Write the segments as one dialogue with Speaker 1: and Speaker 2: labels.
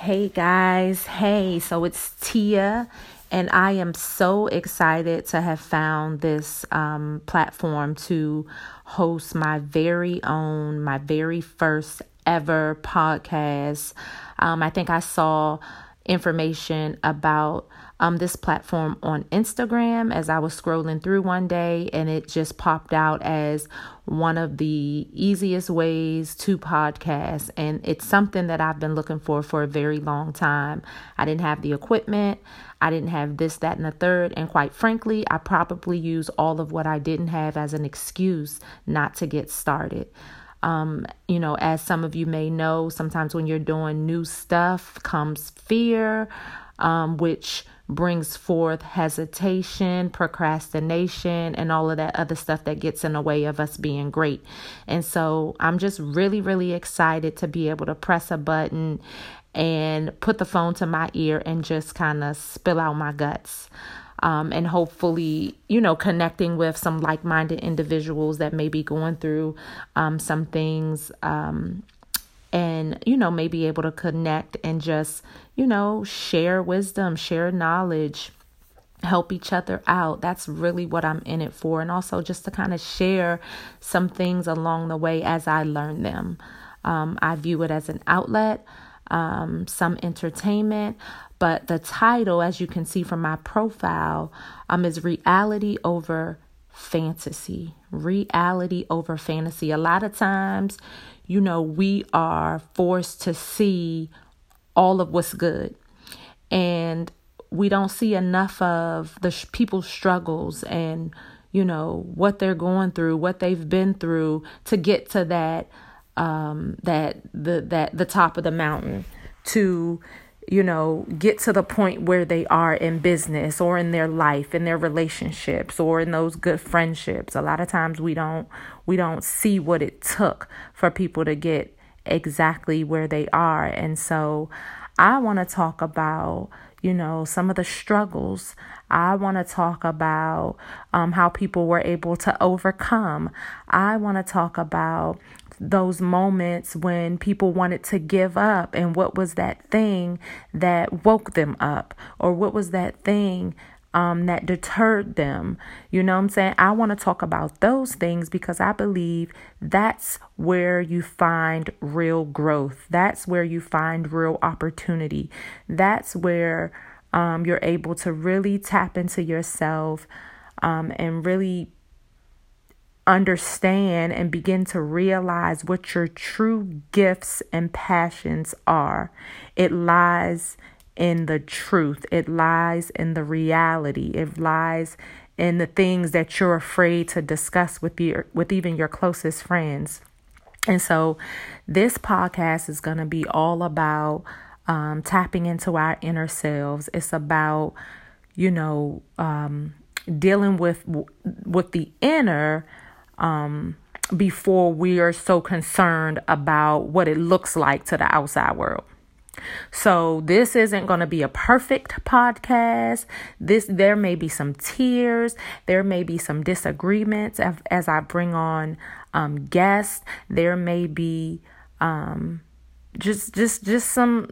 Speaker 1: Hey guys, hey, so it's Tia, and I am so excited to have found this um, platform to host my very own, my very first ever podcast. Um, I think I saw information about um, this platform on Instagram as I was scrolling through one day, and it just popped out as one of the easiest ways to podcast. And it's something that I've been looking for for a very long time. I didn't have the equipment, I didn't have this, that, and the third. And quite frankly, I probably use all of what I didn't have as an excuse not to get started. Um, you know, as some of you may know, sometimes when you're doing new stuff comes fear, um, which brings forth hesitation, procrastination, and all of that other stuff that gets in the way of us being great. And so I'm just really, really excited to be able to press a button and put the phone to my ear and just kind of spill out my guts. Um, and hopefully, you know, connecting with some like minded individuals that may be going through um, some things um, and you know maybe able to connect and just you know share wisdom share knowledge help each other out. That's really what i'm in it for. And also just to kind of share some things along the way as i learn them. Um, i view it as an outlet um, some entertainment but the title as you can see from my profile um, is reality over fantasy reality over fantasy a lot of times you know, we are forced to see all of what's good. And we don't see enough of the sh- people's struggles and, you know, what they're going through, what they've been through to get to that um that the that the top of the mountain to you know, get to the point where they are in business or in their life, in their relationships or in those good friendships. A lot of times we don't we don't see what it took for people to get exactly where they are. And so I want to talk about you know, some of the struggles. I want to talk about um, how people were able to overcome. I want to talk about those moments when people wanted to give up and what was that thing that woke them up or what was that thing um, that deterred them. You know I'm saying? I want to talk about those things because I believe that's where you find real growth. That's where you find real opportunity. That's where um, you're able to really tap into yourself um, and really understand and begin to realize what your true gifts and passions are. It lies in the truth, it lies in the reality, it lies in the things that you're afraid to discuss with your with even your closest friends. And so this podcast is going to be all about um, tapping into our inner selves. It's about, you know, um, dealing with with the inner um, before we are so concerned about what it looks like to the outside world. So this isn't going to be a perfect podcast. This there may be some tears, there may be some disagreements as, as I bring on um, guests. There may be um, just just just some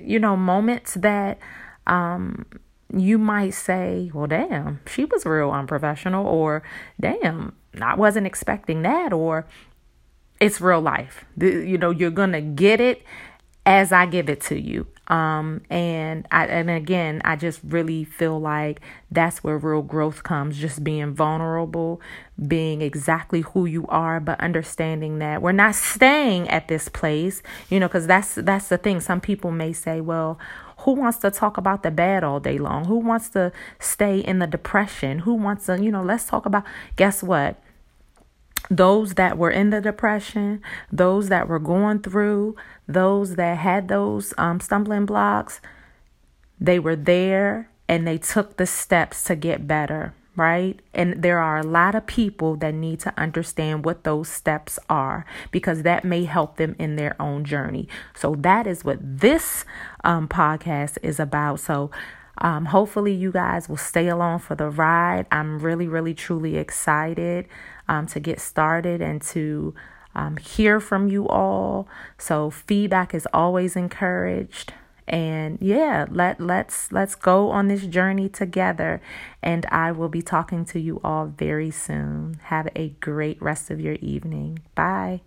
Speaker 1: you know moments that um, you might say, well, damn, she was real unprofessional, or damn, I wasn't expecting that, or it's real life. You know, you're gonna get it as I give it to you. Um, and I and again, I just really feel like that's where real growth comes, just being vulnerable, being exactly who you are, but understanding that we're not staying at this place, you know, because that's that's the thing. Some people may say, well, who wants to talk about the bad all day long? Who wants to stay in the depression? Who wants to, you know, let's talk about, guess what? Those that were in the depression, those that were going through, those that had those um, stumbling blocks, they were there and they took the steps to get better right? And there are a lot of people that need to understand what those steps are because that may help them in their own journey. So that is what this um, podcast is about. So um, hopefully you guys will stay along for the ride. I'm really, really, truly excited um, to get started and to um, hear from you all. So feedback is always encouraged. And yeah, let let's let's go on this journey together. And I will be talking to you all very soon. Have a great rest of your evening. Bye.